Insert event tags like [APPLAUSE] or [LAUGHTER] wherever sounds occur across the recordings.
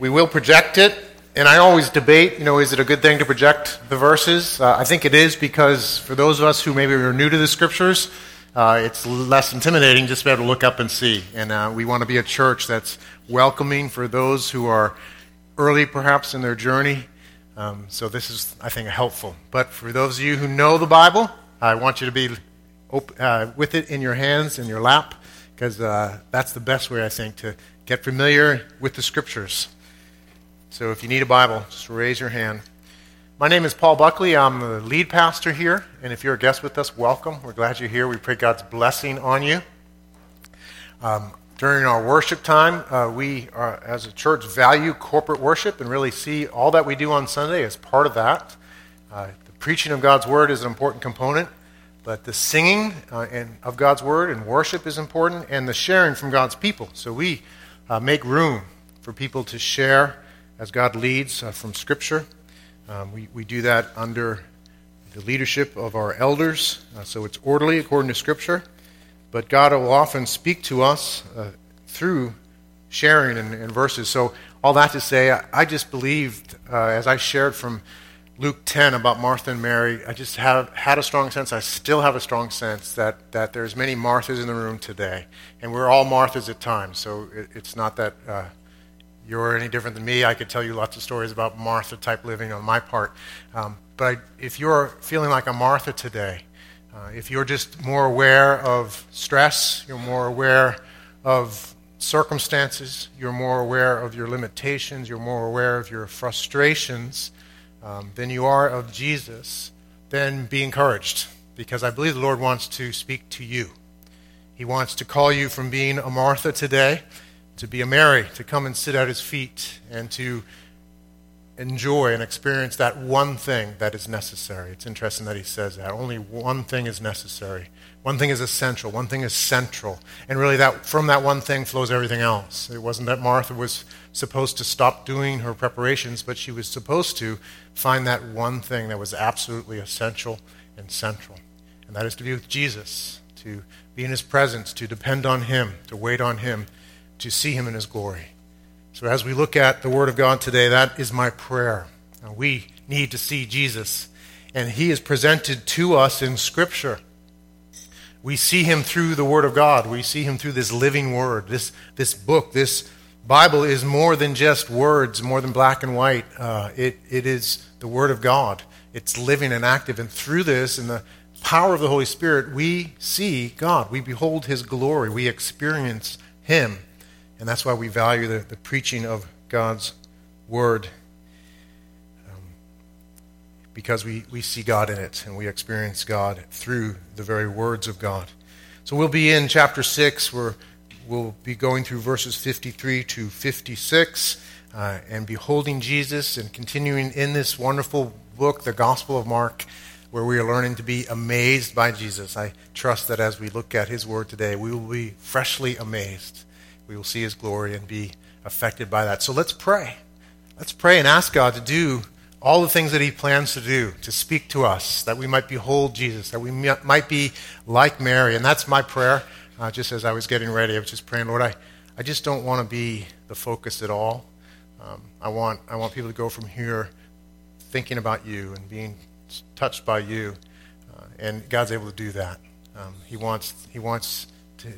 We will project it, and I always debate, you know, is it a good thing to project the verses? Uh, I think it is because for those of us who maybe are new to the scriptures, uh, it's less intimidating just to be able to look up and see. And uh, we want to be a church that's welcoming for those who are early, perhaps, in their journey. Um, so this is, I think, helpful. But for those of you who know the Bible, I want you to be op- uh, with it in your hands, in your lap, because uh, that's the best way, I think, to get familiar with the scriptures. So if you need a Bible, just raise your hand. My name is Paul Buckley. I'm the lead pastor here. And if you're a guest with us, welcome. We're glad you're here. We pray God's blessing on you. Um, during our worship time, uh, we, are, as a church, value corporate worship and really see all that we do on Sunday as part of that. Uh, the preaching of God's word is an important component, but the singing uh, and, of God's word and worship is important, and the sharing from God's people. So we uh, make room for people to share as God leads uh, from Scripture. Um, we, we do that under the leadership of our elders, uh, so it's orderly according to Scripture. But God will often speak to us uh, through sharing and, and, verses. So, all that to say, I, I just believed, uh, as I shared from Luke 10 about Martha and Mary, I just have had a strong sense, I still have a strong sense that, that there's many Marthas in the room today. And we're all Marthas at times, so it, it's not that uh, you're any different than me. I could tell you lots of stories about Martha type living on my part. Um, but I, if you're feeling like a Martha today, uh, if you're just more aware of stress, you're more aware of circumstances, you're more aware of your limitations, you're more aware of your frustrations um, than you are of Jesus, then be encouraged because I believe the Lord wants to speak to you. He wants to call you from being a Martha today to be a Mary, to come and sit at his feet, and to enjoy and experience that one thing that is necessary. It's interesting that he says that. Only one thing is necessary. One thing is essential. One thing is central. And really that from that one thing flows everything else. It wasn't that Martha was supposed to stop doing her preparations, but she was supposed to find that one thing that was absolutely essential and central. And that is to be with Jesus, to be in his presence, to depend on him, to wait on him to see him in his glory. So, as we look at the Word of God today, that is my prayer. We need to see Jesus, and he is presented to us in Scripture. We see him through the Word of God. We see him through this living Word. This, this book, this Bible is more than just words, more than black and white. Uh, it, it is the Word of God. It's living and active. And through this, in the power of the Holy Spirit, we see God. We behold His glory. We experience Him. And that's why we value the, the preaching of God's word. Um, because we, we see God in it and we experience God through the very words of God. So we'll be in chapter 6, where we'll be going through verses 53 to 56 uh, and beholding Jesus and continuing in this wonderful book, the Gospel of Mark, where we are learning to be amazed by Jesus. I trust that as we look at his word today, we will be freshly amazed we will see his glory and be affected by that. So let's pray. Let's pray and ask God to do all the things that he plans to do, to speak to us, that we might behold Jesus, that we might be like Mary. And that's my prayer. Uh, just as I was getting ready, I was just praying, Lord, I, I just don't want to be the focus at all. Um, I, want, I want people to go from here thinking about you and being touched by you. Uh, and God's able to do that. Um, he, wants, he wants to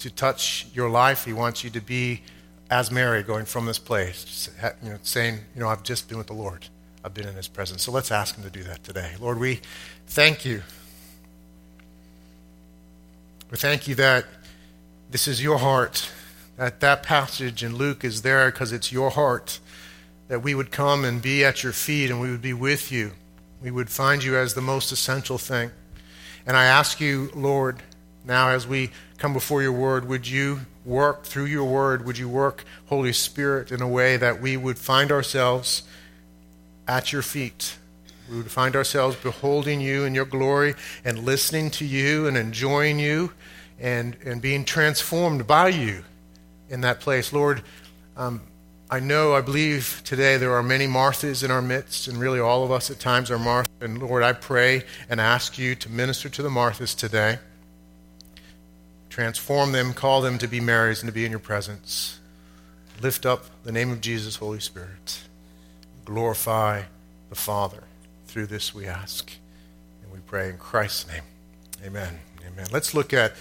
to touch your life. He wants you to be as Mary going from this place, you know, saying, you know, I've just been with the Lord. I've been in his presence. So let's ask him to do that today. Lord, we thank you. We thank you that this is your heart, that that passage in Luke is there because it's your heart, that we would come and be at your feet and we would be with you. We would find you as the most essential thing. And I ask you, Lord, now as we come before your word, would you work through your word? Would you work, Holy Spirit, in a way that we would find ourselves at your feet? We would find ourselves beholding you in your glory and listening to you and enjoying you and, and being transformed by you in that place. Lord, um, I know, I believe today there are many Marthas in our midst, and really all of us at times are Martha. And Lord, I pray and ask you to minister to the Marthas today transform them, call them to be Marys and to be in your presence. lift up the name of Jesus, Holy Spirit. Glorify the Father. Through this we ask. And we pray in Christ's name. Amen. Amen. Let's look at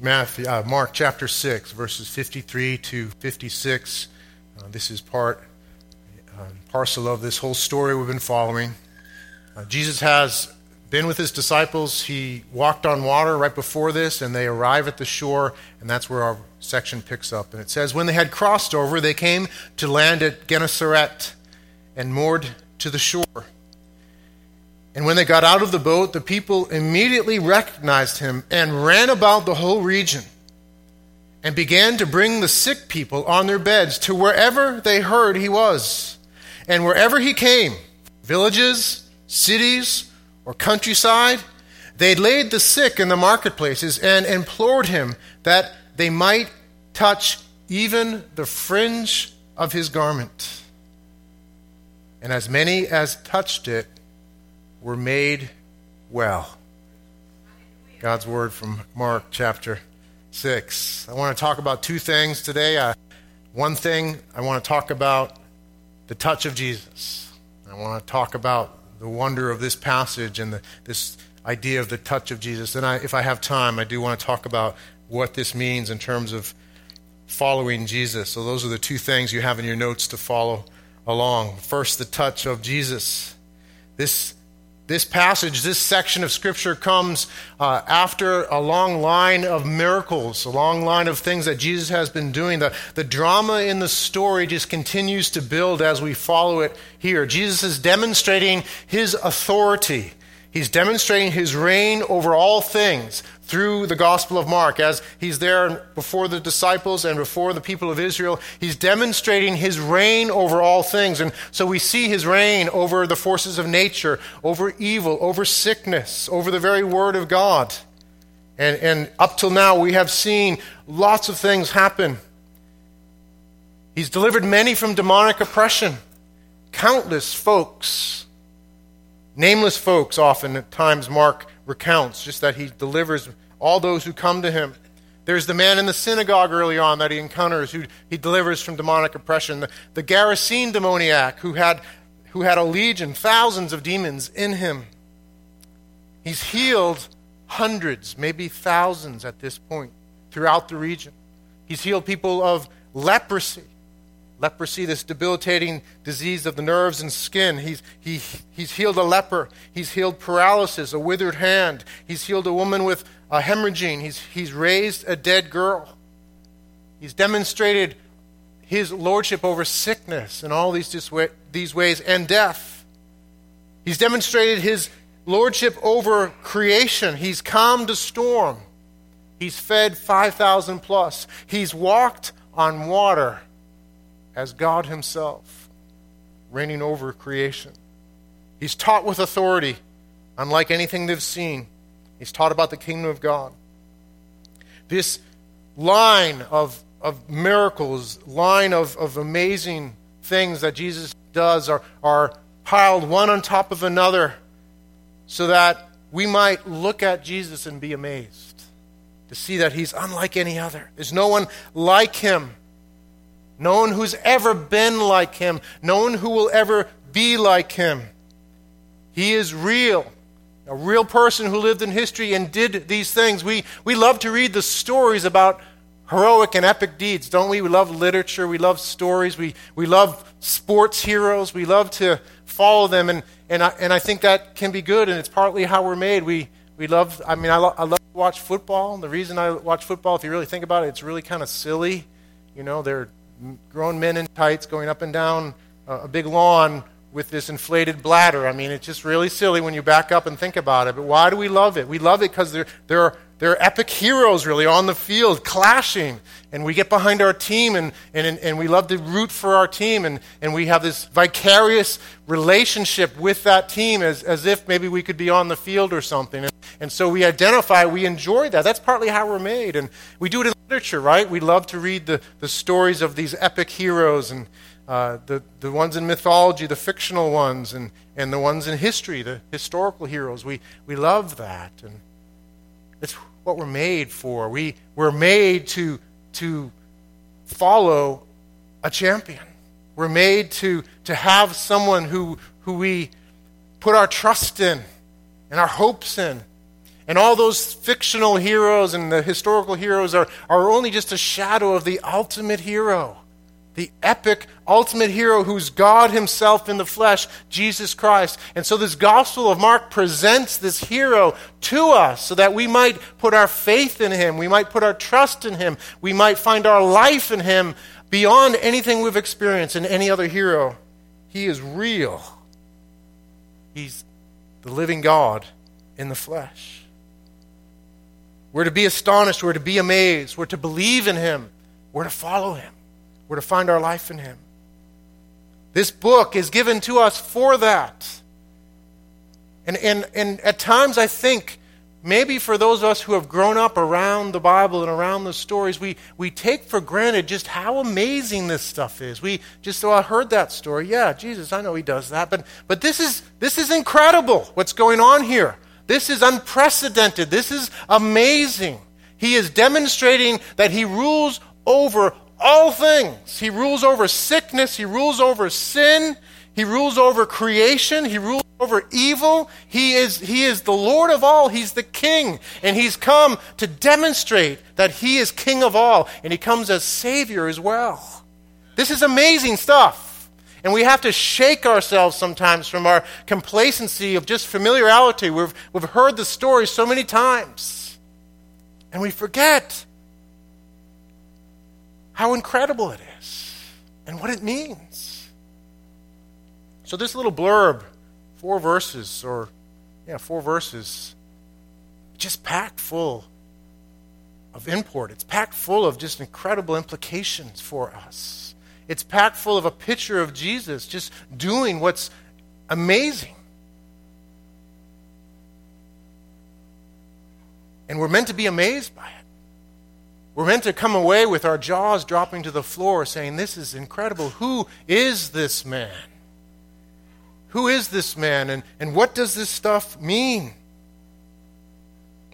Matthew, uh, Mark chapter 6, verses 53 to 56. Uh, this is part uh, parcel of this whole story we've been following. Uh, Jesus has been with his disciples. He walked on water right before this, and they arrive at the shore, and that's where our section picks up. And it says, When they had crossed over, they came to land at Gennesaret and moored to the shore. And when they got out of the boat, the people immediately recognized him and ran about the whole region and began to bring the sick people on their beds to wherever they heard he was. And wherever he came, villages, cities, or countryside, they laid the sick in the marketplaces and implored him that they might touch even the fringe of his garment. And as many as touched it were made well. God's word from Mark chapter 6. I want to talk about two things today. Uh, one thing, I want to talk about the touch of Jesus. I want to talk about the wonder of this passage and the, this idea of the touch of Jesus. And I, if I have time, I do want to talk about what this means in terms of following Jesus. So, those are the two things you have in your notes to follow along. First, the touch of Jesus. This this passage, this section of Scripture comes uh, after a long line of miracles, a long line of things that Jesus has been doing. The, the drama in the story just continues to build as we follow it here. Jesus is demonstrating his authority He's demonstrating his reign over all things through the Gospel of Mark. As he's there before the disciples and before the people of Israel, he's demonstrating his reign over all things. And so we see his reign over the forces of nature, over evil, over sickness, over the very Word of God. And, and up till now, we have seen lots of things happen. He's delivered many from demonic oppression, countless folks Nameless folks, often at times, Mark recounts just that he delivers all those who come to him. There's the man in the synagogue early on that he encounters who he delivers from demonic oppression. The, the Gerasene demoniac who had, who had a legion, thousands of demons in him. He's healed hundreds, maybe thousands at this point throughout the region. He's healed people of leprosy. Leprosy, this debilitating disease of the nerves and skin. He's, he, he's healed a leper. He's healed paralysis, a withered hand. He's healed a woman with a hemorrhaging. He's, he's raised a dead girl. He's demonstrated his lordship over sickness in all these, these ways and death. He's demonstrated his lordship over creation. He's calmed a storm. He's fed 5,000 plus. He's walked on water as God Himself, reigning over creation. He's taught with authority, unlike anything they've seen. He's taught about the kingdom of God. This line of, of miracles, line of, of amazing things that Jesus does are, are piled one on top of another so that we might look at Jesus and be amazed to see that he's unlike any other. There's no one like him. No one who's ever been like him. No one who will ever be like him. He is real. A real person who lived in history and did these things. We, we love to read the stories about heroic and epic deeds, don't we? We love literature. We love stories. We, we love sports heroes. We love to follow them. And, and, I, and I think that can be good, and it's partly how we're made. We, we love, I mean, I, lo- I love to watch football. The reason I watch football, if you really think about it, it's really kind of silly. You know, they're grown men in tights going up and down uh, a big lawn with this inflated bladder. I mean, it's just really silly when you back up and think about it. But why do we love it? We love it because there, there, are, there are epic heroes really on the field clashing. And we get behind our team and, and, and we love to root for our team. And, and we have this vicarious relationship with that team as, as if maybe we could be on the field or something. And, and so we identify, we enjoy that. That's partly how we're made. And we do it in literature, right? We love to read the, the stories of these epic heroes and uh, the, the ones in mythology, the fictional ones, and, and the ones in history, the historical heroes. We, we love that. And it's what we're made for. We, we're made to, to follow a champion. We're made to, to have someone who, who we put our trust in and our hopes in. And all those fictional heroes and the historical heroes are, are only just a shadow of the ultimate hero the epic ultimate hero who's God Himself in the flesh, Jesus Christ. And so this Gospel of Mark presents this hero to us so that we might put our faith in Him, we might put our trust in Him, we might find our life in Him beyond anything we've experienced in any other hero. He is real, He's the living God in the flesh. We're to be astonished, we're to be amazed, we're to believe in Him, we're to follow Him. We're to find our life in Him. This book is given to us for that. And, and, and at times, I think maybe for those of us who have grown up around the Bible and around the stories, we, we take for granted just how amazing this stuff is. We just, oh, I heard that story. Yeah, Jesus, I know he does that. But, but this, is, this is incredible what's going on here. This is unprecedented. This is amazing. He is demonstrating that he rules over all things. He rules over sickness, He rules over sin, He rules over creation, He rules over evil. He is, he is the Lord of all, He's the King, and He's come to demonstrate that He is King of all, and He comes as Savior as well. This is amazing stuff. And we have to shake ourselves sometimes from our complacency of just familiarity. We've, we've heard the story so many times. And we forget how incredible it is and what it means. So, this little blurb, four verses, or yeah, four verses, just packed full of import. It's packed full of just incredible implications for us. It's packed full of a picture of Jesus just doing what's amazing. And we're meant to be amazed by it. We're meant to come away with our jaws dropping to the floor saying, This is incredible. Who is this man? Who is this man? And, and what does this stuff mean?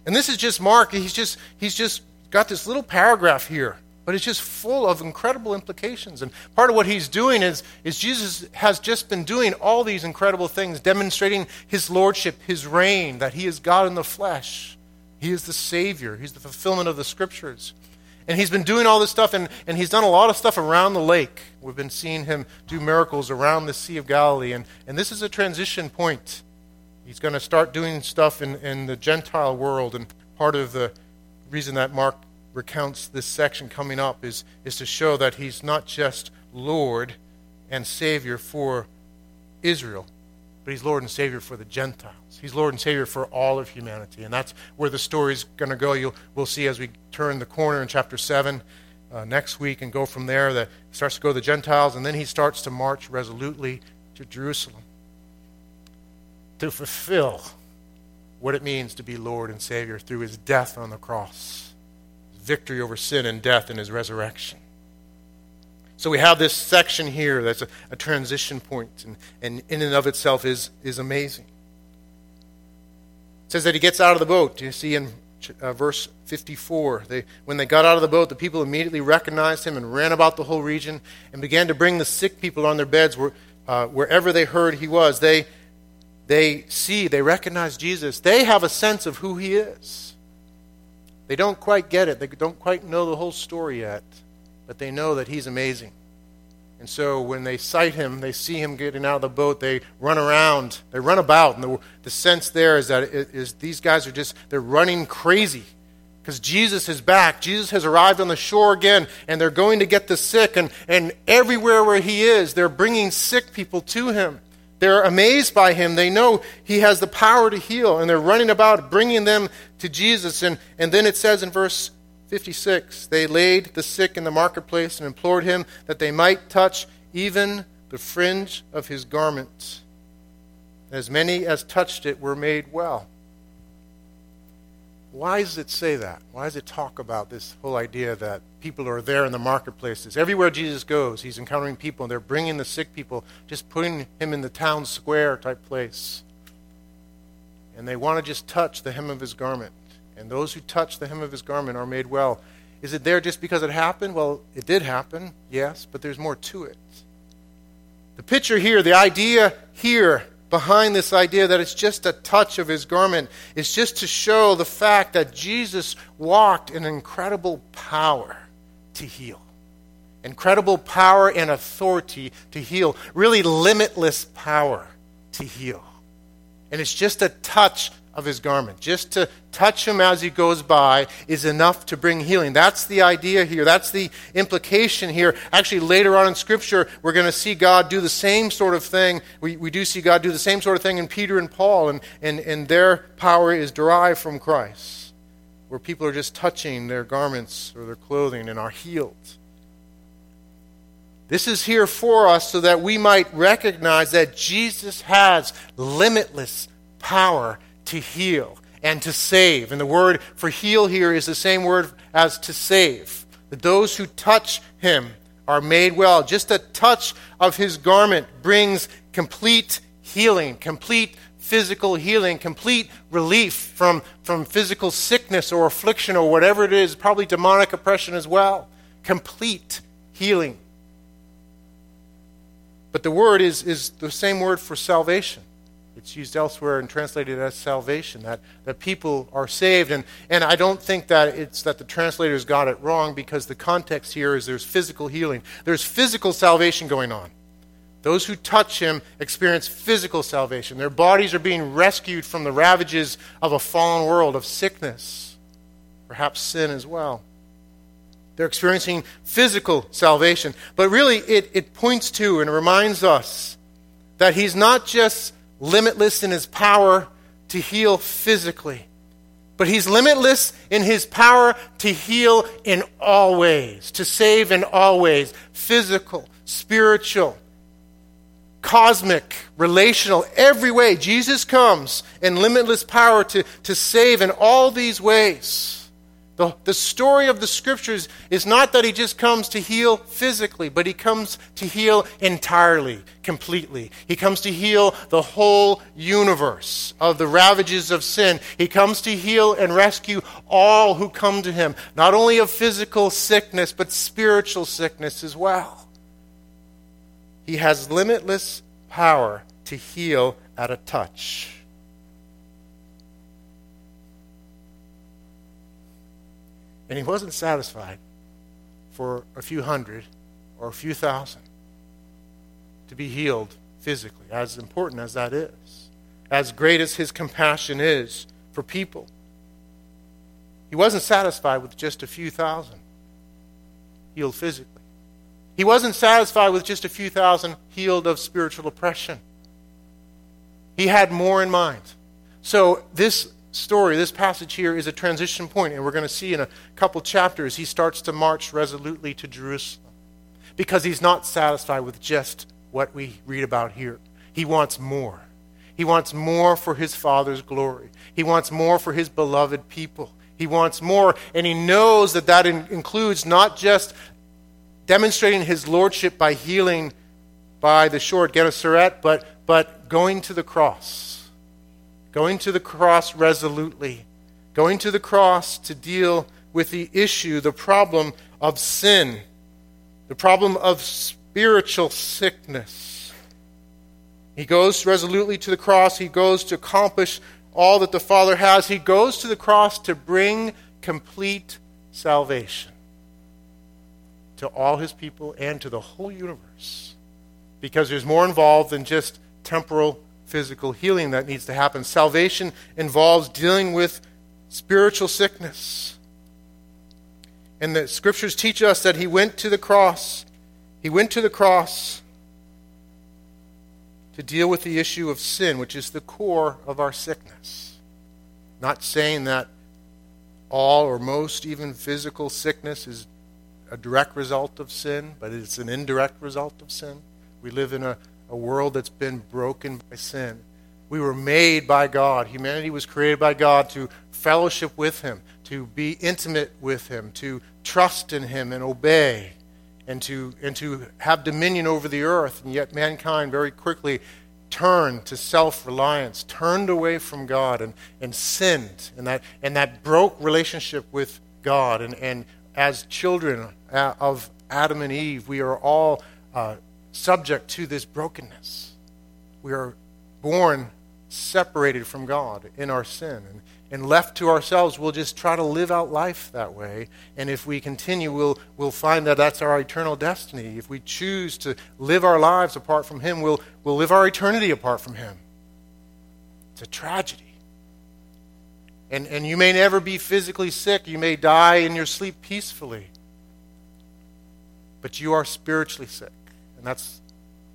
And this is just Mark. He's just, he's just got this little paragraph here, but it's just full of incredible implications. And part of what he's doing is, is Jesus has just been doing all these incredible things, demonstrating his lordship, his reign, that he is God in the flesh. He is the Savior, he's the fulfillment of the scriptures. And he's been doing all this stuff, and, and he's done a lot of stuff around the lake. We've been seeing him do miracles around the Sea of Galilee. And, and this is a transition point. He's going to start doing stuff in, in the Gentile world. And part of the reason that Mark recounts this section coming up is, is to show that he's not just Lord and Savior for Israel, but he's Lord and Savior for the Gentiles. He's Lord and Savior for all of humanity. And that's where the story's going to go. You'll, we'll see as we turn the corner in chapter 7 uh, next week and go from there. That he starts to go to the Gentiles, and then he starts to march resolutely to Jerusalem to fulfill what it means to be Lord and Savior through his death on the cross, victory over sin and death, and his resurrection. So we have this section here that's a, a transition point, and, and in and of itself is, is amazing. It says that he gets out of the boat. You see in uh, verse 54. They, when they got out of the boat, the people immediately recognized him and ran about the whole region and began to bring the sick people on their beds where, uh, wherever they heard he was. They, they see, they recognize Jesus. They have a sense of who he is. They don't quite get it, they don't quite know the whole story yet but they know that he's amazing. And so when they sight him, they see him getting out of the boat, they run around, they run about. And the, the sense there is that it, is these guys are just, they're running crazy because Jesus is back. Jesus has arrived on the shore again, and they're going to get the sick. And, and everywhere where he is, they're bringing sick people to him. They're amazed by him. They know he has the power to heal, and they're running about bringing them to Jesus. And, and then it says in verse 56 They laid the sick in the marketplace and implored him that they might touch even the fringe of his garment. As many as touched it were made well. Why does it say that? Why does it talk about this whole idea that people are there in the marketplaces? Everywhere Jesus goes, he's encountering people, and they're bringing the sick people, just putting him in the town square type place. And they want to just touch the hem of his garment and those who touch the hem of his garment are made well. Is it there just because it happened? Well, it did happen, yes, but there's more to it. The picture here, the idea here behind this idea that it's just a touch of his garment is just to show the fact that Jesus walked in incredible power to heal. Incredible power and authority to heal. Really limitless power to heal. And it's just a touch of his garment. Just to touch him as he goes by is enough to bring healing. That's the idea here. That's the implication here. Actually, later on in Scripture, we're going to see God do the same sort of thing. We, we do see God do the same sort of thing in Peter and Paul, and, and, and their power is derived from Christ, where people are just touching their garments or their clothing and are healed. This is here for us so that we might recognize that Jesus has limitless power to heal and to save. And the word for heal here is the same word as to save. That those who touch him are made well. Just a touch of his garment brings complete healing, complete physical healing, complete relief from, from physical sickness or affliction or whatever it is, probably demonic oppression as well. Complete healing. But the word is, is the same word for salvation. It's used elsewhere and translated as salvation, that, that people are saved. And, and I don't think that it's that the translators got it wrong because the context here is there's physical healing. There's physical salvation going on. Those who touch him experience physical salvation. Their bodies are being rescued from the ravages of a fallen world, of sickness, perhaps sin as well. They're experiencing physical salvation. But really, it, it points to and reminds us that he's not just limitless in his power to heal physically. But he's limitless in his power to heal in all ways, to save in all ways physical, spiritual, cosmic, relational, every way. Jesus comes in limitless power to, to save in all these ways. The, the story of the scriptures is not that he just comes to heal physically, but he comes to heal entirely, completely. He comes to heal the whole universe of the ravages of sin. He comes to heal and rescue all who come to him, not only of physical sickness, but spiritual sickness as well. He has limitless power to heal at a touch. And he wasn't satisfied for a few hundred or a few thousand to be healed physically, as important as that is, as great as his compassion is for people. He wasn't satisfied with just a few thousand healed physically. He wasn't satisfied with just a few thousand healed of spiritual oppression. He had more in mind. So, this story, this passage here, is a transition point, and we're going to see in a couple chapters he starts to march resolutely to Jerusalem because he's not satisfied with just what we read about here. He wants more. He wants more for his Father's glory. He wants more for his beloved people. He wants more, and he knows that that in- includes not just demonstrating his lordship by healing by the shore at Gennesaret, but, but going to the cross going to the cross resolutely, going to the cross to deal with the issue, the problem of sin, the problem of spiritual sickness. He goes resolutely to the cross. He goes to accomplish all that the Father has. He goes to the cross to bring complete salvation to all his people and to the whole universe. Because there's more involved than just temporal physical healing that needs to happen. Salvation involves dealing with spiritual sickness. And the scriptures teach us that he went to the cross. He went to the cross to deal with the issue of sin, which is the core of our sickness. Not saying that all or most, even physical sickness, is a direct result of sin, but it's an indirect result of sin. We live in a a world that's been broken by sin. We were made by God. Humanity was created by God to fellowship with Him, to be intimate with Him, to trust in Him and obey, and to, and to have dominion over the earth. And yet, mankind very quickly turned to self reliance, turned away from God, and, and sinned. And that, and that broke relationship with God and, and as children uh, of Adam and Eve, we are all uh, subject to this brokenness. We are born separated from God in our sin. And, and left to ourselves, we'll just try to live out life that way. And if we continue, we'll, we'll find that that's our eternal destiny. If we choose to live our lives apart from Him, we'll, we'll live our eternity apart from Him. It's a tragedy. And, and you may never be physically sick. You may die in your sleep peacefully. But you are spiritually sick. And that's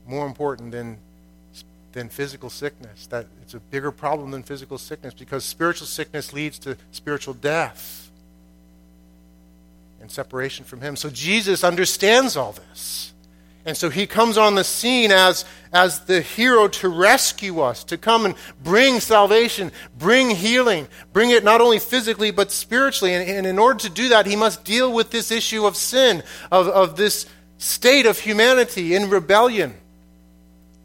more important than than physical sickness. That it's a bigger problem than physical sickness because spiritual sickness leads to spiritual death and separation from him. So Jesus understands all this. And so he comes on the scene as, as the hero to rescue us, to come and bring salvation, bring healing, bring it not only physically but spiritually. And, and in order to do that, he must deal with this issue of sin, of, of this state of humanity in rebellion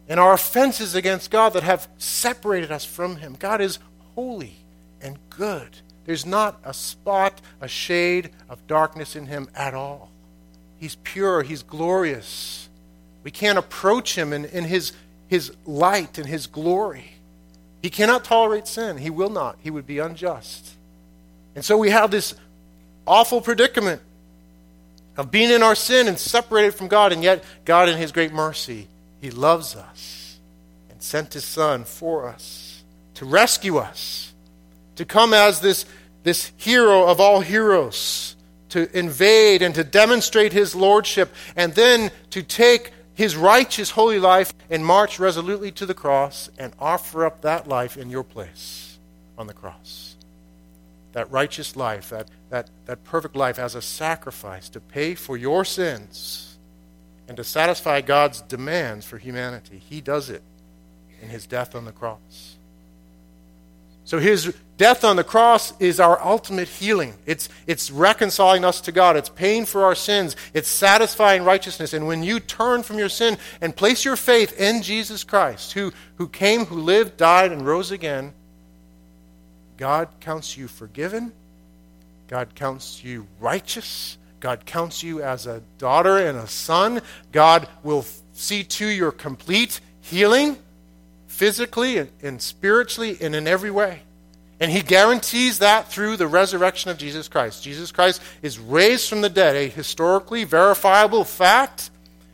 and our offenses against God that have separated us from Him. God is holy and good. There's not a spot, a shade of darkness in Him at all. He's pure, He's glorious. We can't approach Him in, in his, his light and His glory. He cannot tolerate sin. He will not. He would be unjust. And so we have this awful predicament of being in our sin and separated from God, and yet God, in His great mercy, he loves us and sent His Son for us to rescue us, to come as this, this hero of all heroes, to invade and to demonstrate His lordship, and then to take His righteous, holy life and march resolutely to the cross and offer up that life in your place on the cross. That righteous life, that, that, that perfect life as a sacrifice to pay for your sins and to satisfy God's demands for humanity. He does it in his death on the cross. So his death on the cross is our ultimate healing. It's, it's reconciling us to God. It's paying for our sins. It's satisfying righteousness. And when you turn from your sin and place your faith in Jesus Christ, who, who came, who lived, died, and rose again, God counts you forgiven. God counts you righteous. God counts you as a daughter and a son. God will see to your complete healing, physically and, spiritually and in every way. And he guarantees that through the resurrection of Jesus Christ. Jesus Christ is raised from the dead, a historically verifiable fact,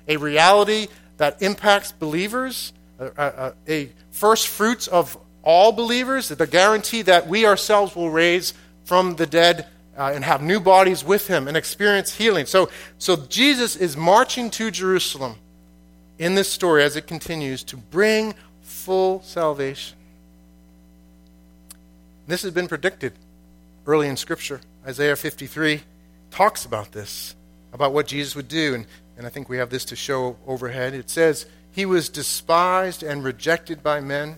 a reality that impacts believers, a, a, a first fruits of all believers, the guarantee that we ourselves will raise from the dead uh, and have new bodies with him and experience healing. So, so Jesus is marching to Jerusalem in this story as it continues to bring full salvation. This has been predicted early in Scripture. Isaiah 53 talks about this, about what Jesus would do. And, and I think we have this to show overhead. It says, He was despised and rejected by men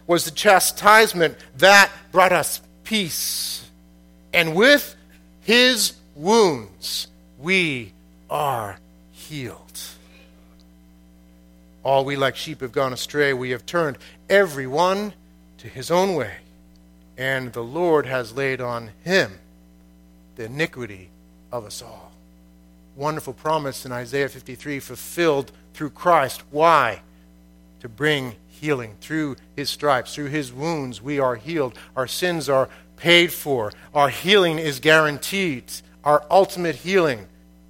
was the chastisement that brought us peace. And with his wounds, we are healed. All we like sheep have gone astray. We have turned every one to his own way. And the Lord has laid on him the iniquity of us all. Wonderful promise in Isaiah 53 fulfilled through Christ. Why? To bring healing. Through his stripes, through his wounds, we are healed. Our sins are paid for. Our healing is guaranteed. Our ultimate healing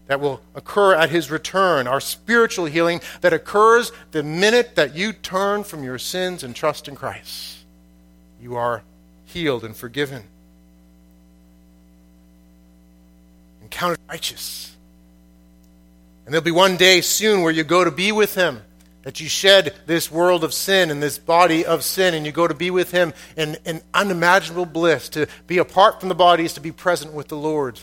that will occur at his return. Our spiritual healing that occurs the minute that you turn from your sins and trust in Christ. You are healed and forgiven. And counted righteous. And there'll be one day soon where you go to be with him that you shed this world of sin and this body of sin, and you go to be with Him in, in unimaginable bliss. To be apart from the body is to be present with the Lord.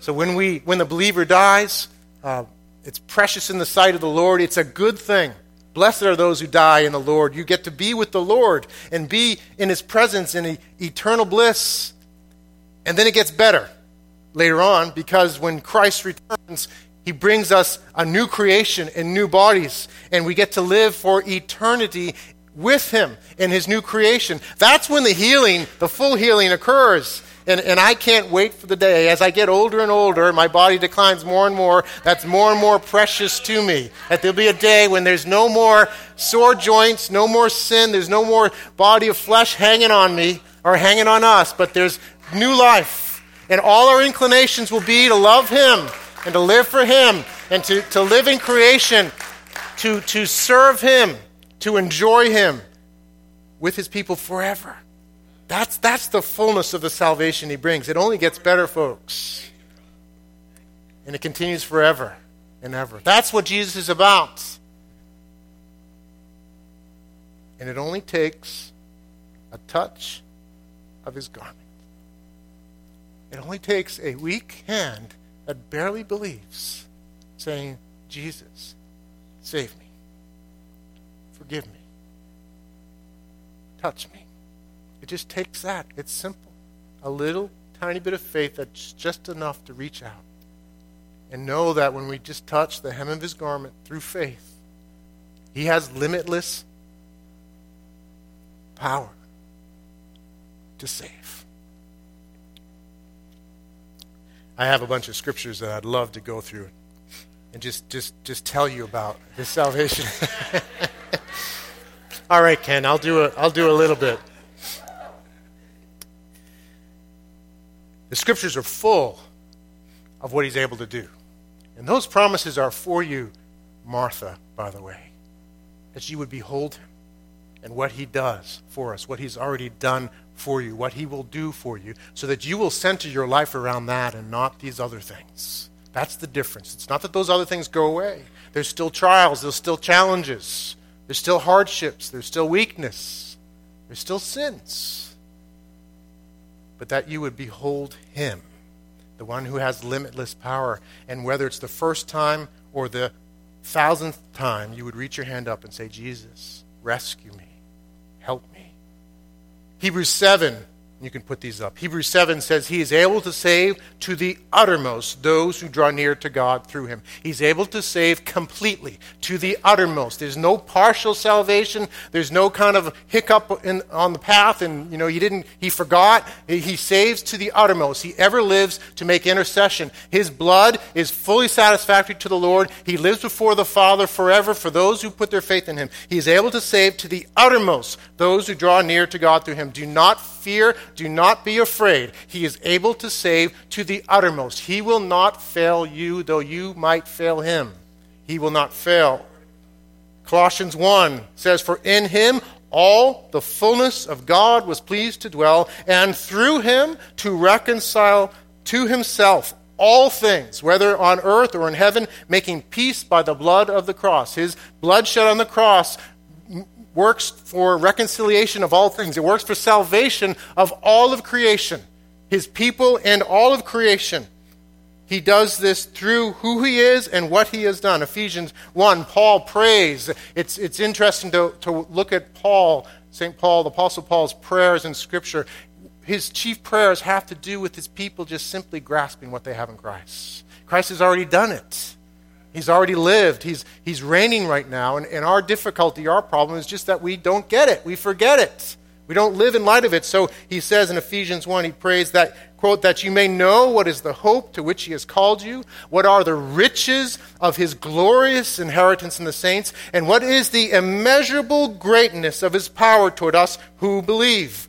So when, we, when the believer dies, uh, it's precious in the sight of the Lord. It's a good thing. Blessed are those who die in the Lord. You get to be with the Lord and be in his presence in eternal bliss. And then it gets better later on because when Christ returns, he brings us a new creation and new bodies, and we get to live for eternity with him in his new creation. That's when the healing, the full healing, occurs. And, and I can't wait for the day. As I get older and older, my body declines more and more. That's more and more precious to me. That there'll be a day when there's no more sore joints, no more sin, there's no more body of flesh hanging on me or hanging on us, but there's new life. And all our inclinations will be to love Him and to live for Him and to, to live in creation, to, to serve Him, to enjoy Him with His people forever. That's, that's the fullness of the salvation He brings. It only gets better, folks. And it continues forever and ever. That's what Jesus is about. And it only takes a touch of His garment. It only takes a weak hand that barely believes saying, Jesus, save me, forgive me, touch me. It just takes that. It's simple. A little tiny bit of faith that's just enough to reach out and know that when we just touch the hem of his garment through faith, he has limitless power to save. I have a bunch of scriptures that I'd love to go through and just, just, just tell you about this salvation. [LAUGHS] All right, Ken, I'll do, a, I'll do a little bit. The scriptures are full of what he's able to do. And those promises are for you, Martha, by the way, that you would behold him and what he does for us, what he's already done for you, what He will do for you, so that you will center your life around that and not these other things. That's the difference. It's not that those other things go away. There's still trials, there's still challenges, there's still hardships, there's still weakness, there's still sins. But that you would behold Him, the one who has limitless power. And whether it's the first time or the thousandth time, you would reach your hand up and say, Jesus, rescue me. Hebrews 7, you can put these up. Hebrews 7 says, He is able to save to the uttermost those who draw near to God through Him. He's able to save completely to the uttermost. There's no partial salvation. There's no kind of hiccup in, on the path, and you know, He didn't, He forgot. He saves to the uttermost. He ever lives to make intercession. His blood is fully satisfactory to the Lord. He lives before the Father forever for those who put their faith in Him. He is able to save to the uttermost those who draw near to God through Him. Do not fear, do not be afraid. He is able to save to the uttermost. He will not fail you, though you might fail him. He will not fail. Colossians 1 says, For in him all the fullness of God was pleased to dwell, and through him to reconcile to himself all things, whether on earth or in heaven, making peace by the blood of the cross. His blood shed on the cross works for reconciliation of all things. It works for salvation of all of creation, his people and all of creation. He does this through who he is and what he has done. Ephesians 1, Paul prays. It's, it's interesting to, to look at Paul, St. Paul, the Apostle Paul's prayers in Scripture. His chief prayers have to do with his people just simply grasping what they have in Christ. Christ has already done it. He's already lived. He's, he's reigning right now. And, and our difficulty, our problem is just that we don't get it. We forget it. We don't live in light of it. So he says in Ephesians 1, he prays that, quote, that you may know what is the hope to which he has called you, what are the riches of his glorious inheritance in the saints, and what is the immeasurable greatness of his power toward us who believe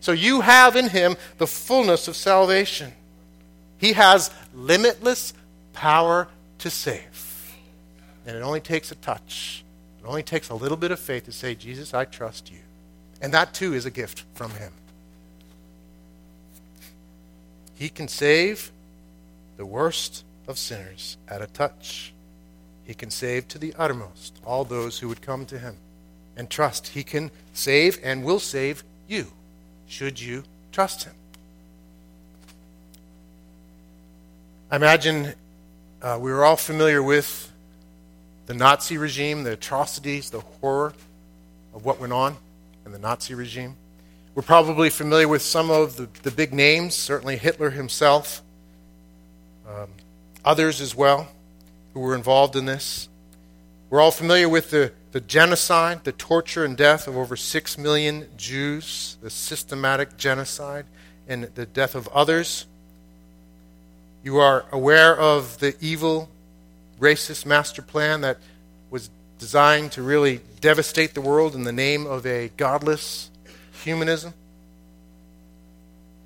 So you have in him the fullness of salvation. He has limitless power to save. And it only takes a touch It only takes a little bit of faith to say, Jesus, I trust you. And that too is a gift from him. He can save the worst of sinners at a touch. He can save to the uttermost all those who would come to him and trust. He can save and will save you, should you trust him. I imagine uh, we are all familiar with the Nazi regime, the atrocities, the horror of what went on in the Nazi regime. We're probably familiar with some of the, the big names, certainly Hitler himself, um, others as well who were involved in this. We're all familiar with the, the genocide, the torture and death of over six million Jews, the systematic genocide, and the death of others. You are aware of the evil racist master plan that was designed to really devastate the world in the name of a godless humanism.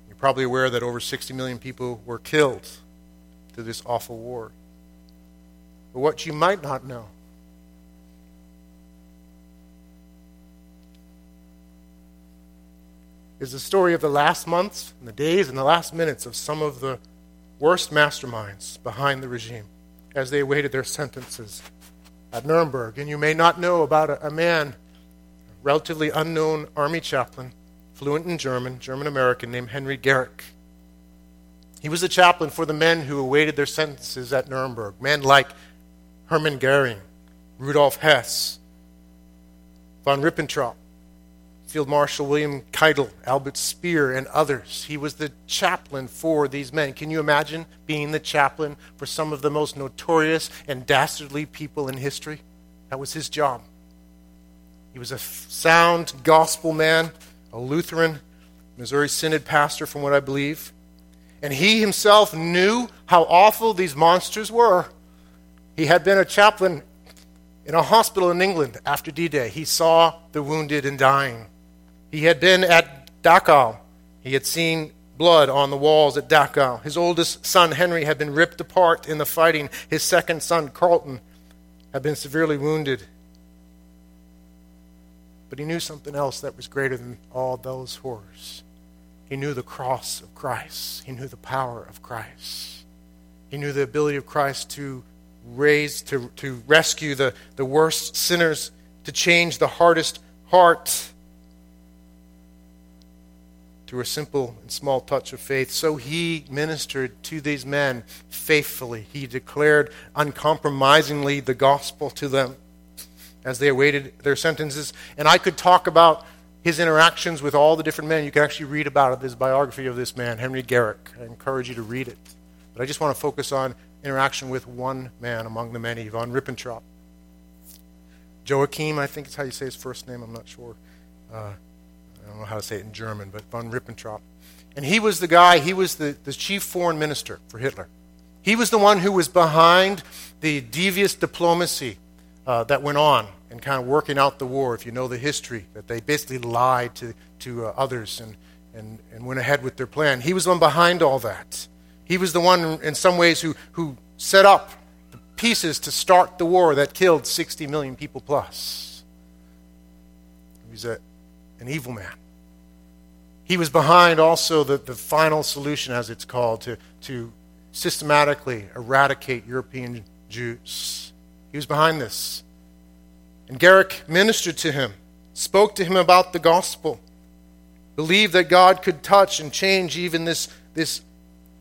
You're probably aware that over 60 million people were killed through this awful war. But what you might not know is the story of the last months and the days and the last minutes of some of the worst masterminds behind the regime as they awaited their sentences at Nuremberg. And you may not know about a, a man, a relatively unknown army chaplain, fluent in German, German American, named Henry Garrick. He was the chaplain for the men who awaited their sentences at Nuremberg, men like Hermann Goering, Rudolf Hess, von Ribbentrop, Field Marshal William Keitel, Albert Speer, and others. He was the chaplain for these men. Can you imagine being the chaplain for some of the most notorious and dastardly people in history? That was his job. He was a sound gospel man, a Lutheran, Missouri Synod pastor, from what I believe. And he himself knew how awful these monsters were. He had been a chaplain in a hospital in England after D Day. He saw the wounded and dying. He had been at Dachau. He had seen blood on the walls at Dachau. His oldest son, Henry, had been ripped apart in the fighting. His second son, Carlton, had been severely wounded. But he knew something else that was greater than all those horrors. He knew the cross of Christ, he knew the power of Christ, he knew the ability of Christ to raise, to, to rescue the, the worst sinners, to change the hardest heart through a simple and small touch of faith. So he ministered to these men faithfully. He declared uncompromisingly the gospel to them as they awaited their sentences. And I could talk about his interactions with all the different men. You can actually read about it. This biography of this man, Henry Garrick. I encourage you to read it. But I just want to focus on interaction with one man among the many, von Ribbentrop. Joachim, I think is how you say his first name. I'm not sure. Uh, don't know how to say it in German, but von Ribbentrop. And he was the guy, he was the, the chief foreign minister for Hitler. He was the one who was behind the devious diplomacy uh, that went on and kind of working out the war, if you know the history, that they basically lied to, to uh, others and, and, and went ahead with their plan. He was the one behind all that. He was the one, in some ways, who, who set up the pieces to start the war that killed 60 million people plus. He was a an evil man. He was behind also the, the final solution, as it's called, to, to systematically eradicate European Jews. He was behind this. And Garrick ministered to him, spoke to him about the gospel, believed that God could touch and change even this, this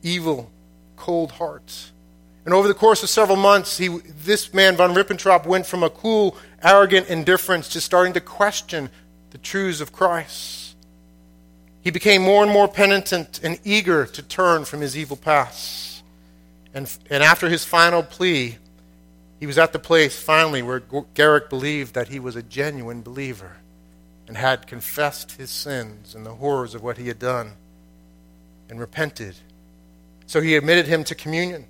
evil, cold heart. And over the course of several months, he, this man, von Ribbentrop, went from a cool, arrogant indifference to starting to question the truths of Christ. He became more and more penitent and eager to turn from his evil paths. And, and after his final plea, he was at the place finally where Garrick believed that he was a genuine believer and had confessed his sins and the horrors of what he had done and repented. So he admitted him to communion,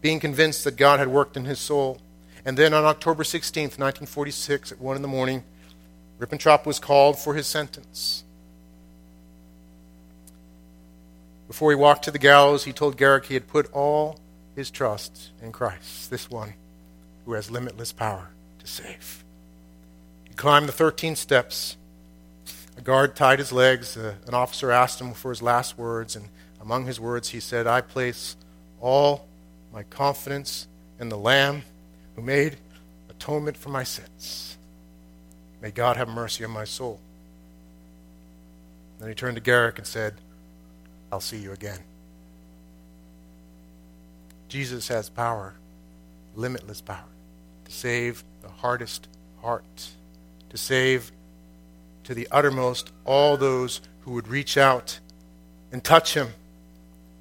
being convinced that God had worked in his soul. And then on October 16th, 1946, at 1 in the morning, Ribbentrop was called for his sentence. Before he walked to the gallows, he told Garrick he had put all his trust in Christ, this one who has limitless power to save. He climbed the 13 steps. A guard tied his legs. Uh, an officer asked him for his last words, and among his words, he said, I place all my confidence in the Lamb who made atonement for my sins. May God have mercy on my soul. Then he turned to Garrick and said, I'll see you again. Jesus has power, limitless power, to save the hardest heart, to save to the uttermost all those who would reach out and touch him.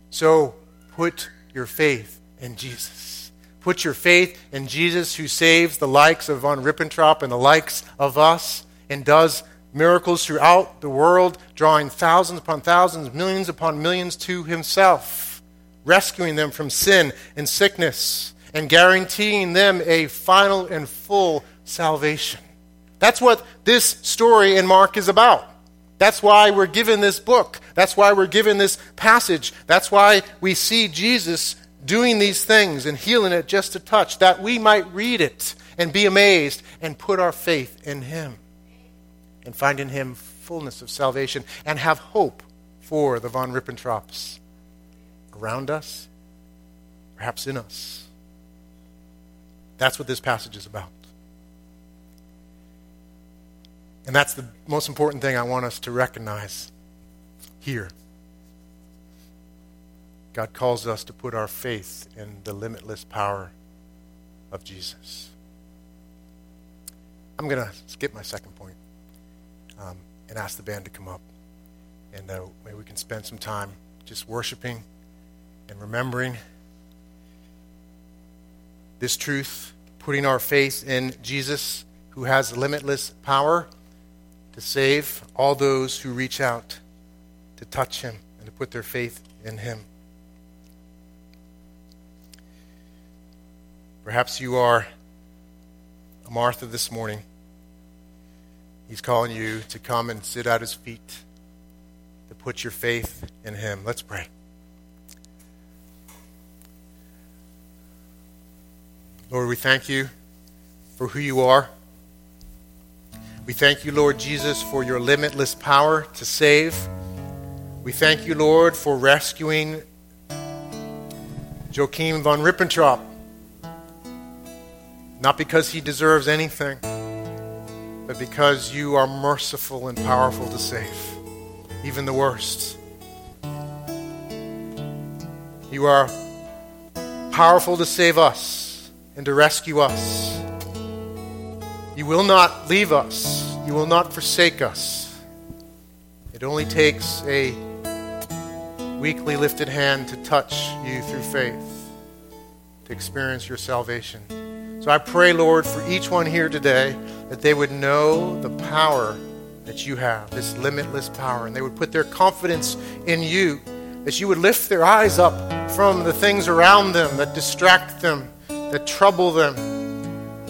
So put your faith in Jesus. Put your faith in Jesus who saves the likes of von Ribbentrop and the likes of us and does miracles throughout the world, drawing thousands upon thousands, millions upon millions to himself, rescuing them from sin and sickness, and guaranteeing them a final and full salvation. That's what this story in Mark is about. That's why we're given this book. That's why we're given this passage. That's why we see Jesus doing these things and healing it just a touch, that we might read it and be amazed and put our faith in Him and find in Him fullness of salvation and have hope for the von Ribbentrops around us, perhaps in us. That's what this passage is about. And that's the most important thing I want us to recognize here. God calls us to put our faith in the limitless power of Jesus. I'm going to skip my second point um, and ask the band to come up. And uh, maybe we can spend some time just worshiping and remembering this truth, putting our faith in Jesus, who has limitless power to save all those who reach out to touch him and to put their faith in him. Perhaps you are a Martha this morning. He's calling you to come and sit at his feet, to put your faith in him. Let's pray. Lord, we thank you for who you are. We thank you, Lord Jesus, for your limitless power to save. We thank you, Lord, for rescuing Joachim von Ribbentrop not because he deserves anything, but because you are merciful and powerful to save, even the worst. You are powerful to save us and to rescue us. You will not leave us, you will not forsake us. It only takes a weakly lifted hand to touch you through faith to experience your salvation. So I pray, Lord, for each one here today that they would know the power that you have, this limitless power, and they would put their confidence in you, that you would lift their eyes up from the things around them that distract them, that trouble them.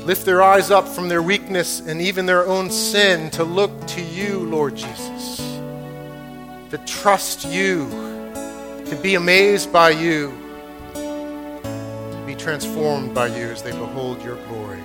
Lift their eyes up from their weakness and even their own sin to look to you, Lord Jesus, to trust you, to be amazed by you to be transformed by you as they behold your glory.